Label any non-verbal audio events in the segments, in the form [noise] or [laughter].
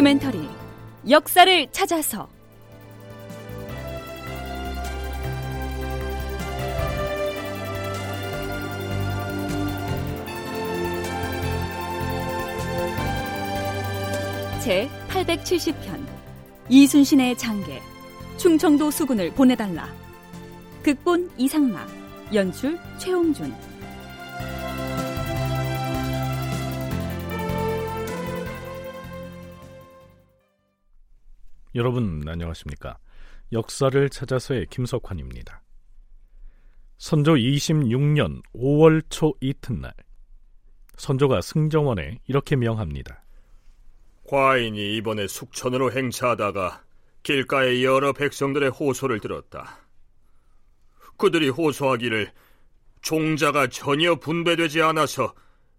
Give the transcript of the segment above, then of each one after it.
다큐멘터리 역사를 찾아서. 제 870편 이순신의 장계 충청도 수군을 보내달라. 극본 이상락 연출 최홍준 여러분 안녕하십니까? 역사를 찾아서의 김석환입니다. 선조 26년 5월 초 이튿날 선조가 승정원에 이렇게 명합니다. 과인이 이번에 숙천으로 행차하다가 길가에 여러 백성들의 호소를 들었다. 그들이 호소하기를 종자가 전혀 분배되지 않아서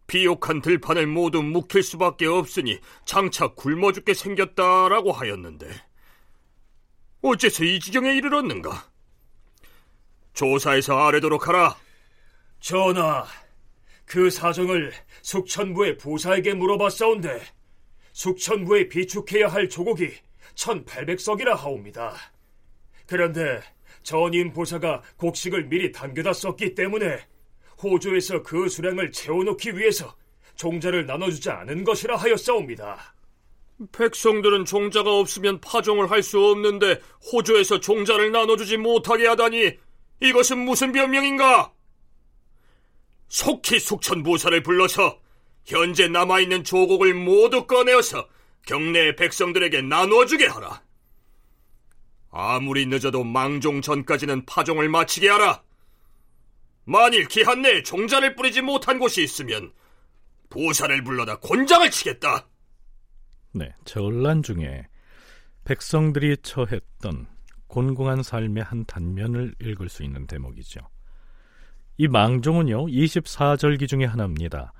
비옥한 들판을 모두 묵힐 수밖에 없으니 장차 굶어 죽게 생겼다라고 하였는데 어째서 이 지경에 이르렀는가? 조사해서 아래도록 하라. 전하, 그 사정을 숙천부의 부사에게 물어봤사온데 숙천부에 비축해야 할 조국이 1800석이라 하옵니다. 그런데 전임 보사가 곡식을 미리 담겨다 썼기 때문에 호조에서 그 수량을 채워놓기 위해서 종자를 나눠주지 않은 것이라 하였사옵니다. 백성들은 종자가 없으면 파종을 할 수 없는데 호조에서 종자를 나눠주지 못하게 하다니 이것은 무슨 변명인가? 속히 숙천부사를 불러서 현재 남아있는 조곡을 모두 꺼내어서 경내 백성들에게 나누어주게 하라. 아무리 늦어도 망종 전까지는 파종을 마치게 하라. 만일 기한 내에 종자를 뿌리지 못한 곳이 있으면 부사를 불러다 곤장을 치겠다. 네, 전란 중에 백성들이 처했던 곤궁한 삶의 한 단면을 읽을 수 있는 대목이죠. 이 망종은요, 24절기 중의 하나입니다.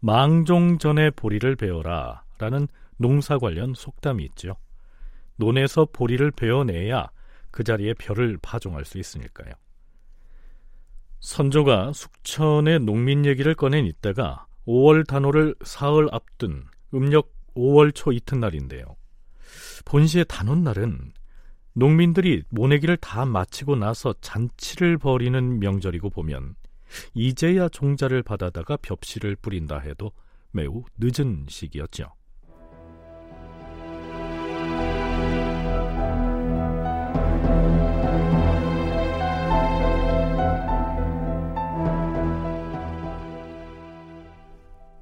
망종 전에 보리를 베어라 라는 농사 관련 속담이 있죠. 논에서 보리를 베어내야 그 자리에 벼를 파종할 수 있으니까요. 선조가 숙천의 농민 얘기를 꺼낸 이때가 5월 단오를 사흘 앞둔 음력 5월 초 이튿날인데요. 본시의 단오날은 농민들이 모내기를 다 마치고 나서 잔치를 벌이는 명절이고 보면 이제야 종자를 받아다가 벽시를 뿌린다 해도 매우 늦은 시기였죠.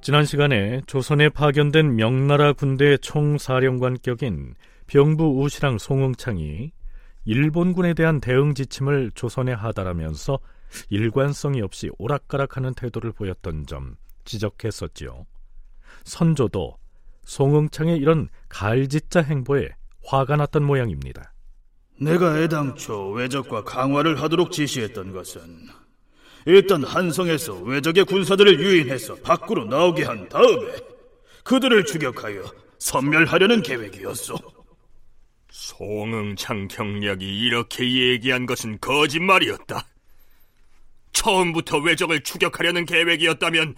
지난 시간에 조선에 파견된 명나라 군대 총사령관격인 병부 우시랑 송응창이 일본군에 대한 대응 지침을 조선에 하달하면서 일관성이 없이 오락가락하는 태도를 보였던 점 지적했었지요. 선조도 송응창의 이런 갈짓자 행보에 화가 났던 모양입니다. 내가 애당초 외적과 강화를 하도록 지시했던 것은 일단 한성에서 외적의 군사들을 유인해서 밖으로 나오게 한 다음에 그들을 추격하여 섬멸하려는 계획이었소. 송응창 경략이 이렇게 얘기한 것은 거짓말이었다. 처음부터 외적을 추격하려는 계획이었다면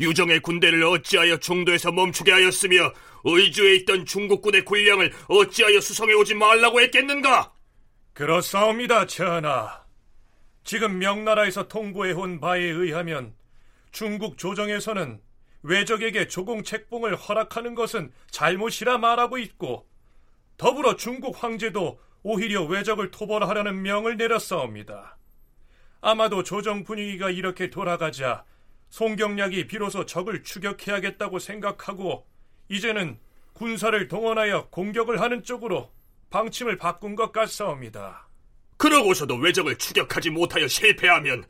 유정의 군대를 어찌하여 중도에서 멈추게 하였으며 의주에 있던 중국군의 군량을 어찌하여 수성해 오지 말라고 했겠는가? 그렇사옵니다, 전하. 지금 명나라에서 통보해 온 바에 의하면 중국 조정에서는 외적에게 조공 책봉을 허락하는 것은 잘못이라 말하고 있고 더불어 중국 황제도 오히려 외적을 토벌하려는 명을 내렸사옵니다. 아마도 조정 분위기가 이렇게 돌아가자 송경략이 비로소 적을 추격해야겠다고 생각하고 이제는 군사를 동원하여 공격을 하는 쪽으로 방침을 바꾼 것 같사옵니다. 그러고서도 외적을 추격하지 못하여 실패하면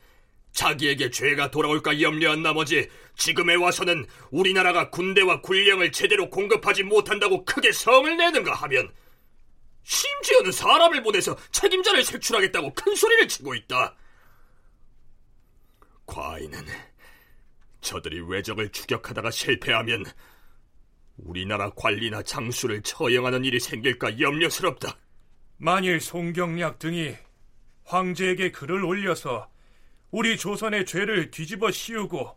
자기에게 죄가 돌아올까 염려한 나머지 지금에 와서는 우리나라가 군대와 군량을 제대로 공급하지 못한다고 크게 성을 내는가 하면 심지어는 사람을 보내서 책임자를 색출하겠다고 큰 소리를 치고 있다. 과인은 저들이 외적을 추격하다가 실패하면 우리나라 관리나 장수를 처형하는 일이 생길까 염려스럽다. 만일 송경략 등이 황제에게 글을 올려서 우리 조선의 죄를 뒤집어 씌우고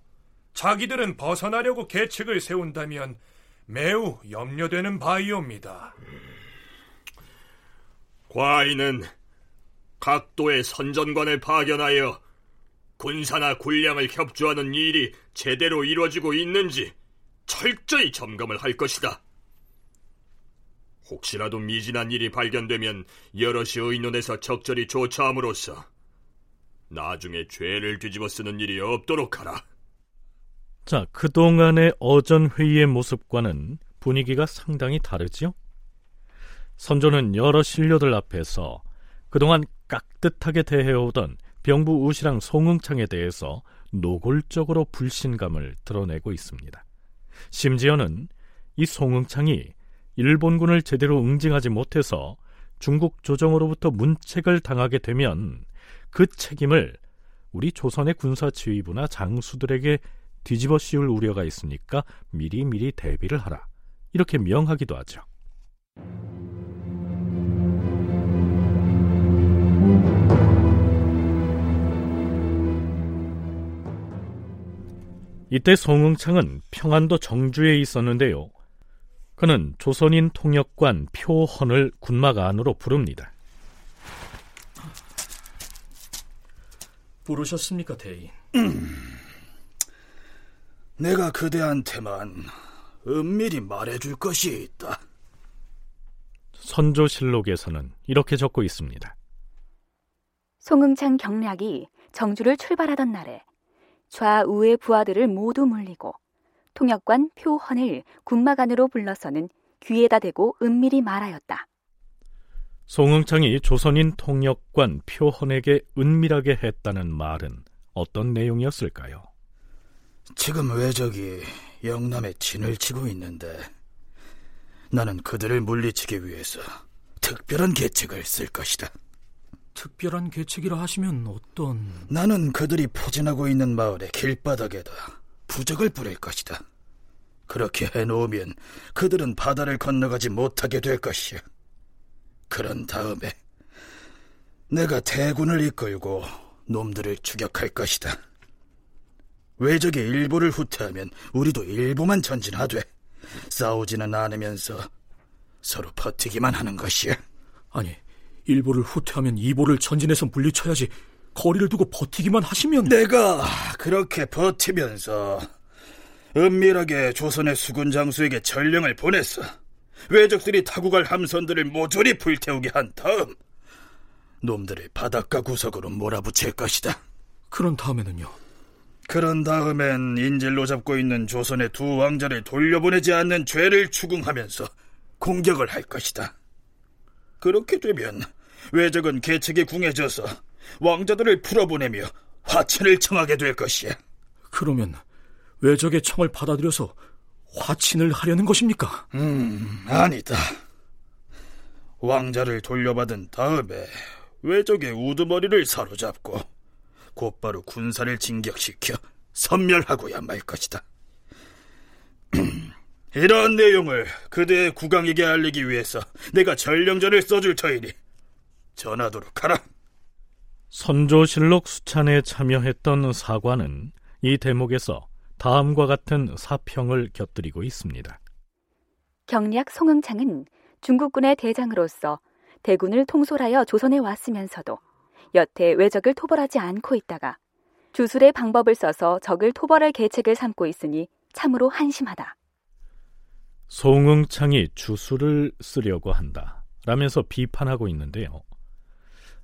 자기들은 벗어나려고 계책을 세운다면 매우 염려되는 바이옵니다. 과인은 각도의 선전관을 파견하여 군사나 군량을 협조하는 일이 제대로 이루어지고 있는지 철저히 점검을 할 것이다. 혹시라도 미진한 일이 발견되면 여럿이 의논해서 적절히 조처함으로써 나중에 죄를 뒤집어 쓰는 일이 없도록 하라. 자, 그동안의 어전 회의의 모습과는 분위기가 상당히 다르지요? 선조는 여러 신료들 앞에서 그동안 깍듯하게 대해오던 병부 우시랑 송응창에 대해서 노골적으로 불신감을 드러내고 있습니다. 심지어는 이 송응창이 일본군을 제대로 응징하지 못해서 중국 조정으로부터 문책을 당하게 되면 그 책임을 우리 조선의 군사 지휘부나 장수들에게 뒤집어 씌울 우려가 있으니까 미리 미리 대비를 하라. 이렇게 명하기도 하죠. 이때 송응창은 평안도 정주에 있었는데요. 그는 조선인 통역관 표헌을 군막 안으로 부릅니다. 부르셨습니까, 대인? [clears throat] 내가 그대한테만 은밀히 말해줄 것이 있다. 선조실록에서는 이렇게 적고 있습니다. 송응창 경략이 정주를 출발하던 날에 좌우의 부하들을 모두 물리고 통역관 표헌을 군막 안으로 불러서는 귀에다 대고 은밀히 말하였다. 송응창이 조선인 통역관 표헌에게 은밀하게 했다는 말은 어떤 내용이었을까요? 지금 왜적이 영남에 진을 치고 있는데 나는 그들을 물리치기 위해서 특별한 계책을 쓸 것이다. 특별한 계책이라 하시면 어떤... 나는 그들이 포진하고 있는 마을의 길바닥에다 부적을 뿌릴 것이다. 그렇게 해놓으면 그들은 바다를 건너가지 못하게 될 것이야. 그런 다음에 내가 대군을 이끌고 놈들을 추격할 것이다. 외적이 일부를 후퇴하면 우리도 일부만 전진하되 싸우지는 않으면서 서로 버티기만 하는 것이야. 아니, 일보를 후퇴하면 이보를 전진해서 물리쳐야지 거리를 두고 버티기만 하시면 내가 그렇게 버티면서 은밀하게 조선의 수군 장수에게 전령을 보냈어. 외적들이 타고 갈 함선들을 모조리 불태우게 한 다음 놈들을 바닷가 구석으로 몰아붙일 것이다. 그런 다음에는요? 그런 다음엔 인질로 잡고 있는 조선의 두 왕자를 돌려보내지 않는 죄를 추궁하면서 공격을 할 것이다. 그렇게 되면 외적은 계책에 궁해져서 왕자들을 풀어보내며 화친을 청하게 될 것이야. 그러면 외적의 청을 받아들여서 화친을 하려는 것입니까? 음, 아니다. 왕자를 돌려받은 다음에 외적의 우두머리를 사로잡고 곧바로 군사를 진격시켜 섬멸하고야 말 것이다. [clears throat] 이러한 내용을 그대의 국왕에게 알리기 위해서 내가 전령전을 써줄 터이니 전하도록 하라. 선조실록 수찬에 참여했던 사관은 이 대목에서 다음과 같은 사평을 곁들이고 있습니다. 경략 송응창은 중국군의 대장으로서 대군을 통솔하여 조선에 왔으면서도 여태 외적을 토벌하지 않고 있다가 주술의 방법을 써서 적을 토벌할 계책을 삼고 있으니 참으로 한심하다. 송응창이 주술을 쓰려고 한다. 라면서 비판하고 있는데요.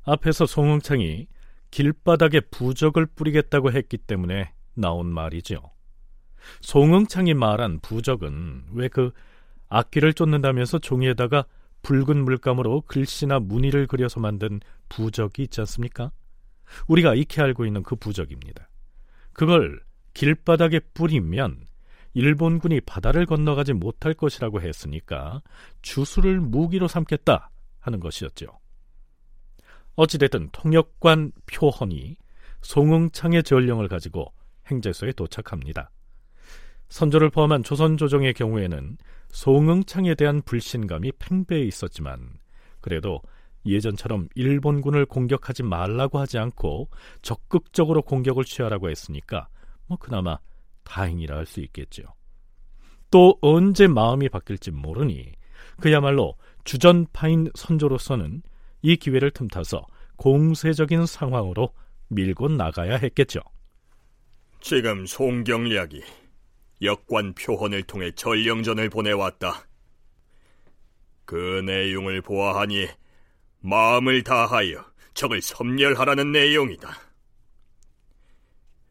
앞에서 송응창이 길바닥에 부적을 뿌리겠다고 했기 때문에 나온 말이죠. 송응창이 말한 부적은 왜 그 악기를 쫓는다면서 종이에다가 붉은 물감으로 글씨나 무늬를 그려서 만든 부적이 있지 않습니까? 우리가 익히 알고 있는 그 부적입니다. 그걸 길바닥에 뿌리면 일본군이 바다를 건너가지 못할 것이라고 했으니까 주술을 무기로 삼겠다 하는 것이었죠. 어찌됐든 통역관 표헌이 송응창의 전령을 가지고 행제소에 도착합니다. 선조를 포함한 조선 조정의 경우에는 송응창에 대한 불신감이 팽배해 있었지만 그래도 예전처럼 일본군을 공격하지 말라고 하지 않고 적극적으로 공격을 취하라고 했으니까 뭐 그나마 다행이라 할 수 있겠죠. 또 언제 마음이 바뀔지 모르니 그야말로 주전파인 선조로서는 이 기회를 틈타서 공세적인 상황으로 밀고 나가야 했겠죠. 지금 송경략이 역관 표헌을 통해 전령전을 보내왔다. 그 내용을 보아하니 마음을 다하여 적을 섬멸하라는 내용이다.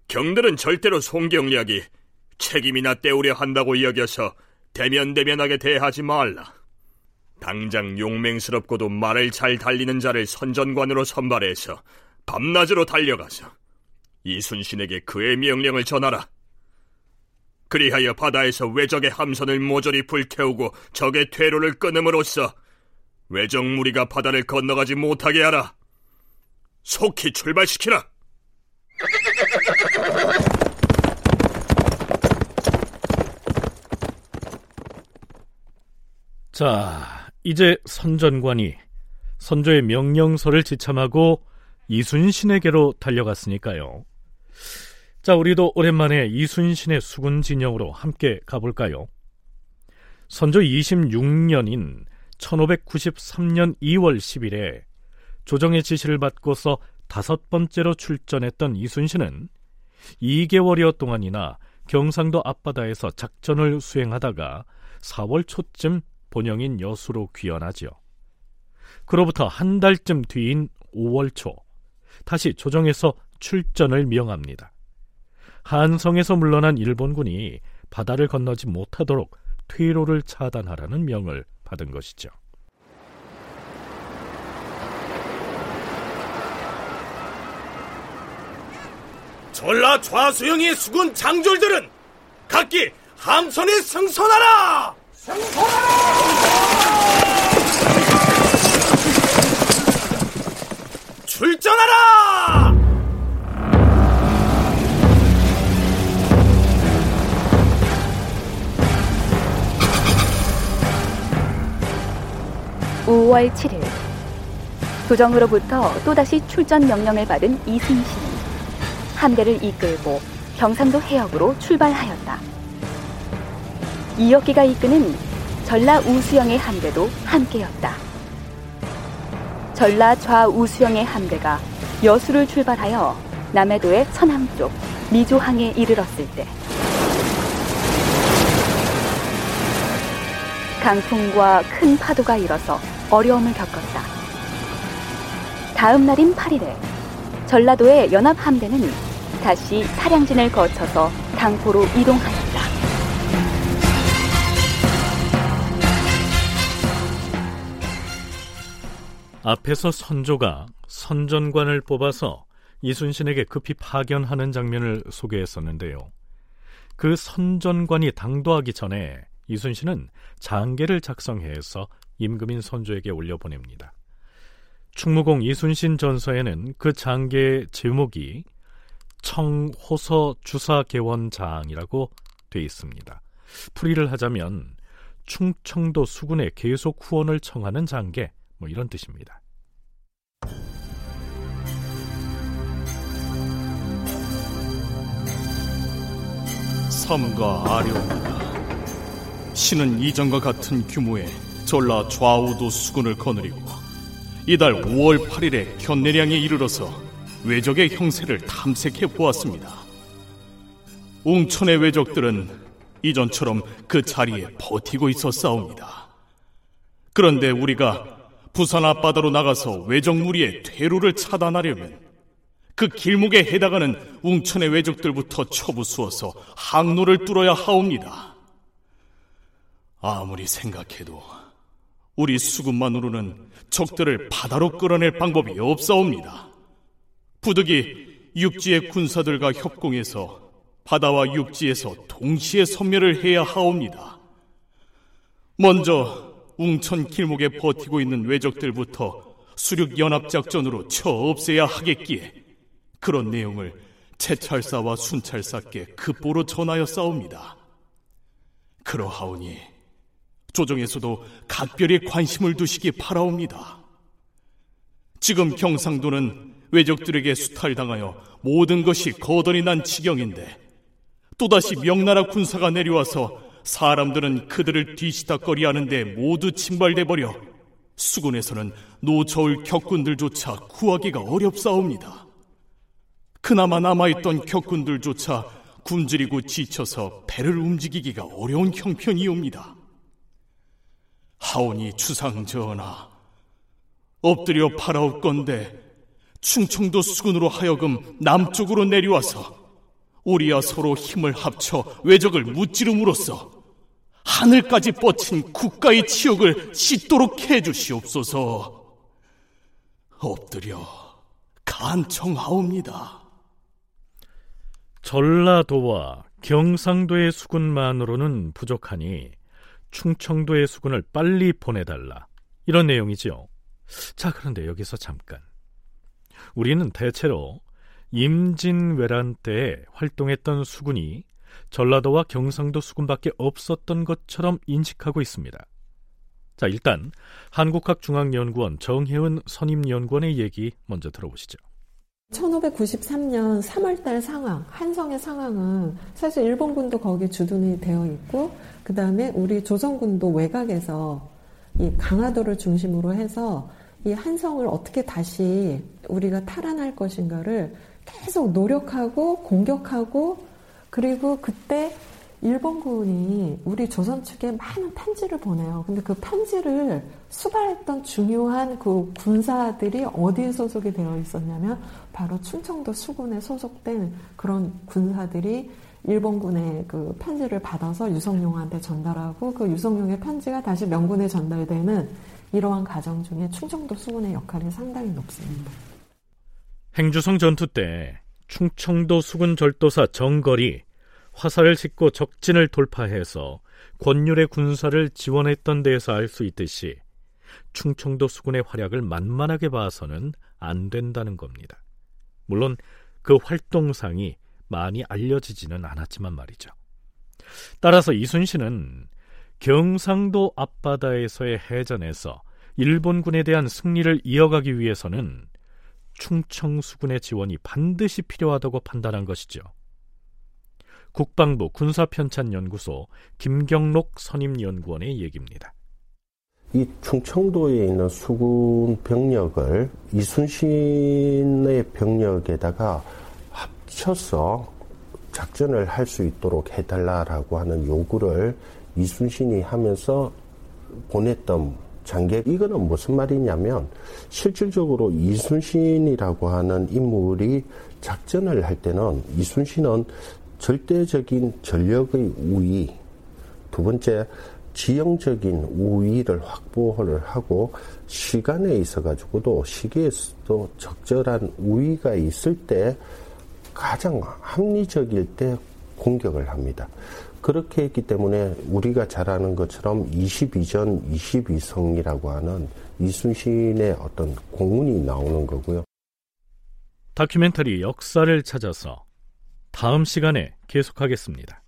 경들은 절대로 송경략이 책임이나 떼우려 한다고 여겨서 대면대면하게 대하지 말라. 당장 용맹스럽고도 말을 잘 달리는 자를 선전관으로 선발해서 밤낮으로 달려가서 이순신에게 그의 명령을 전하라. 그리하여 바다에서 외적의 함선을 모조리 불태우고 적의 퇴로를 끊음으로써 외적 무리가 바다를 건너가지 못하게 하라. 속히 출발시키라. 자, 이제 선전관이 선조의 명령서를 지참하고 이순신에게로 달려갔으니까요. 자, 우리도 오랜만에 이순신의 수군 진영으로 함께 가볼까요? 선조 26년인 1593년 2월 10일에 조정의 지시를 받고서 다섯 번째로 출전했던 이순신은 2개월여 동안이나 경상도 앞바다에서 작전을 수행하다가 4월 초쯤 본영인 여수로 귀환하지요. 그로부터 한 달쯤 뒤인 5월 초 다시 조정에서 출전을 명합니다. 한성에서 물러난 일본군이 바다를 건너지 못하도록 퇴로를 차단하라는 명을 받은 것이죠. 전라 좌수영의 수군 장졸들은 각기 함선에 승선하라! 출전하라! (5월 7일) 조정으로부터 또다시 출전 명령을 받은 이순신은 함대를 이끌고 경상도 해역으로 출발하였다. 이혁기가 이끄는 전라 우수영의 함대도 함께였다. 전라 좌우수영의 함대가 여수를 출발하여 남해도의 서남쪽 미조항에 이르렀을 때 강풍과 큰 파도가 일어서 어려움을 겪었다. 다음 날인 8일에 전라도의 연합함대는 다시 사량진을 거쳐서 당포로 이동하였다. 앞에서 선조가 선전관을 뽑아서 이순신에게 급히 파견하는 장면을 소개했었는데요. 그 선전관이 당도하기 전에 이순신은 장계를 작성해서 임금인 선조에게 올려보냅니다. 충무공 이순신 전서에는 그 장계의 제목이 청호서 주사개원장이라고 돼 있습니다. 풀이를 하자면 충청도 수군의 계속 후원을 청하는 장계 뭐 이런 뜻입니다. 삼가 아려옵니다. 신은 이전과 같은 규모의 전라 좌우도 수군을 거느리고 이달 5월 8일에 견내량에 이르러서 외적의 형세를 탐색해 보았습니다. 웅천의 외적들은 이전처럼 그 자리에 버티고 있었사옵니다. 그런데 우리가 부산 앞바다로 나가서 외적 무리의 퇴로를 차단하려면 그 길목에 해당하는 웅천의 외적들부터 처부수어서 항로를 뚫어야 하옵니다. 아무리 생각해도 우리 수군만으로는 적들을 바다로 끌어낼 방법이 없사옵니다. 부득이 육지의 군사들과 협공해서 바다와 육지에서 동시에 섬멸을 해야 하옵니다. 먼저 웅천 길목에 버티고 있는 외적들부터 수륙 연합 작전으로 쳐 없애야 하겠기에 그런 내용을 채찰사와 순찰사께 급보로 전하여 싸웁니다. 그러하오니 조정에서도 각별히 관심을 두시기 바라옵니다. 지금 경상도는 외적들에게 수탈당하여 모든 것이 거덜이 난 지경인데 또다시 명나라 군사가 내려와서 사람들은 그들을 뒤시다거리 하는데 모두 침발돼 버려 수군에서는 노저울 격군들조차 구하기가 어렵사옵니다. 그나마 남아있던 격군들조차 굶주리고 지쳐서 배를 움직이기가 어려운 형편이옵니다. 하오니 주상 전하, 엎드려 팔아올 건데 충청도 수군으로 하여금 남쪽으로 내려와서 우리와 서로 힘을 합쳐 외적을 무찌름으로써 하늘까지 뻗친 국가의 치욕을 씻도록 해주시옵소서. 엎드려 간청하옵니다. 전라도와 경상도의 수군만으로는 부족하니 충청도의 수군을 빨리 보내달라. 이런 내용이지요. 자, 그런데 여기서 잠깐. 우리는 대체로 임진왜란 때 활동했던 수군이 전라도와 경상도 수군밖에 없었던 것처럼 인식하고 있습니다. 자, 일단 한국학중앙연구원 정혜은 선임연구원의 얘기 먼저 들어보시죠. 1593년 3월달 상황, 한성의 상황은 사실 일본군도 거기에 주둔이 되어 있고, 그 다음에 우리 조선군도 외곽에서 이 강화도를 중심으로 해서 이 한성을 어떻게 다시 우리가 탈환할 것인가를 계속 노력하고 공격하고 그리고 그때 일본군이 우리 조선 측에 많은 편지를 보내요. 근데 그 편지를 수발했던 중요한 그 군사들이 어디에 소속이 되어 있었냐면 바로 충청도 수군에 소속된 그런 군사들이 일본군의 그 편지를 받아서 유성룡한테 전달하고 그 유성룡의 편지가 다시 명군에 전달되는 이러한 과정 중에 충청도 수군의 역할이 상당히 높습니다. 행주성 전투 때 충청도 수군 절도사 정걸이 화살을 싣고 적진을 돌파해서 권율의 군사를 지원했던 데에서 알 수 있듯이 충청도 수군의 활약을 만만하게 봐서는 안 된다는 겁니다. 물론 그 활동상이 많이 알려지지는 않았지만 말이죠. 따라서 이순신은 경상도 앞바다에서의 해전에서 일본군에 대한 승리를 이어가기 위해서는 충청수군의 지원이 반드시 필요하다고 판단한 것이죠. 국방부 군사편찬연구소 김경록 선임연구원의 얘기입니다. 이 충청도에 있는 수군 병력을 이순신의 병력에다가 합쳐서 작전을 할 수 있도록 해달라라고 하는 요구를 이순신이 하면서 보냈던 장계 이거는 무슨 말이냐면 실질적으로 이순신이라고 하는 인물이 작전을 할 때는 이순신은 절대적인 전력의 우위 두 번째 지형적인 우위를 확보를 하고 시간에 있어 가지고도 시기에서도 적절한 우위가 있을 때 가장 합리적일 때 공격을 합니다. 그렇게 했기 때문에 우리가 잘 아는 것처럼 22전 22성이라고 하는 이순신의 어떤 공문이 나오는 거고요. 다큐멘터리 역사를 찾아서 다음 시간에 계속하겠습니다.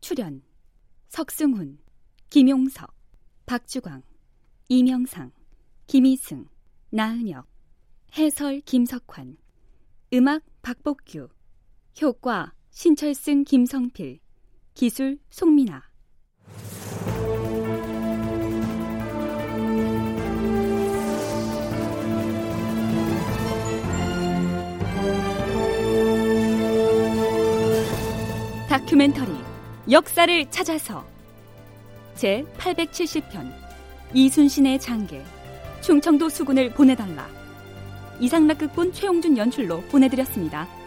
출연 석승훈, 김용석, 박주광, 이명상, 김희승, 나은혁 해설 김석환, 음악 박복규, 효과 신철승 김성필, 기술 송민아. 다큐멘터리 역사를 찾아서 제 870편 이순신의 장계 충청도 수군을 보내달라 이상락극본 최용준 연출로 보내드렸습니다.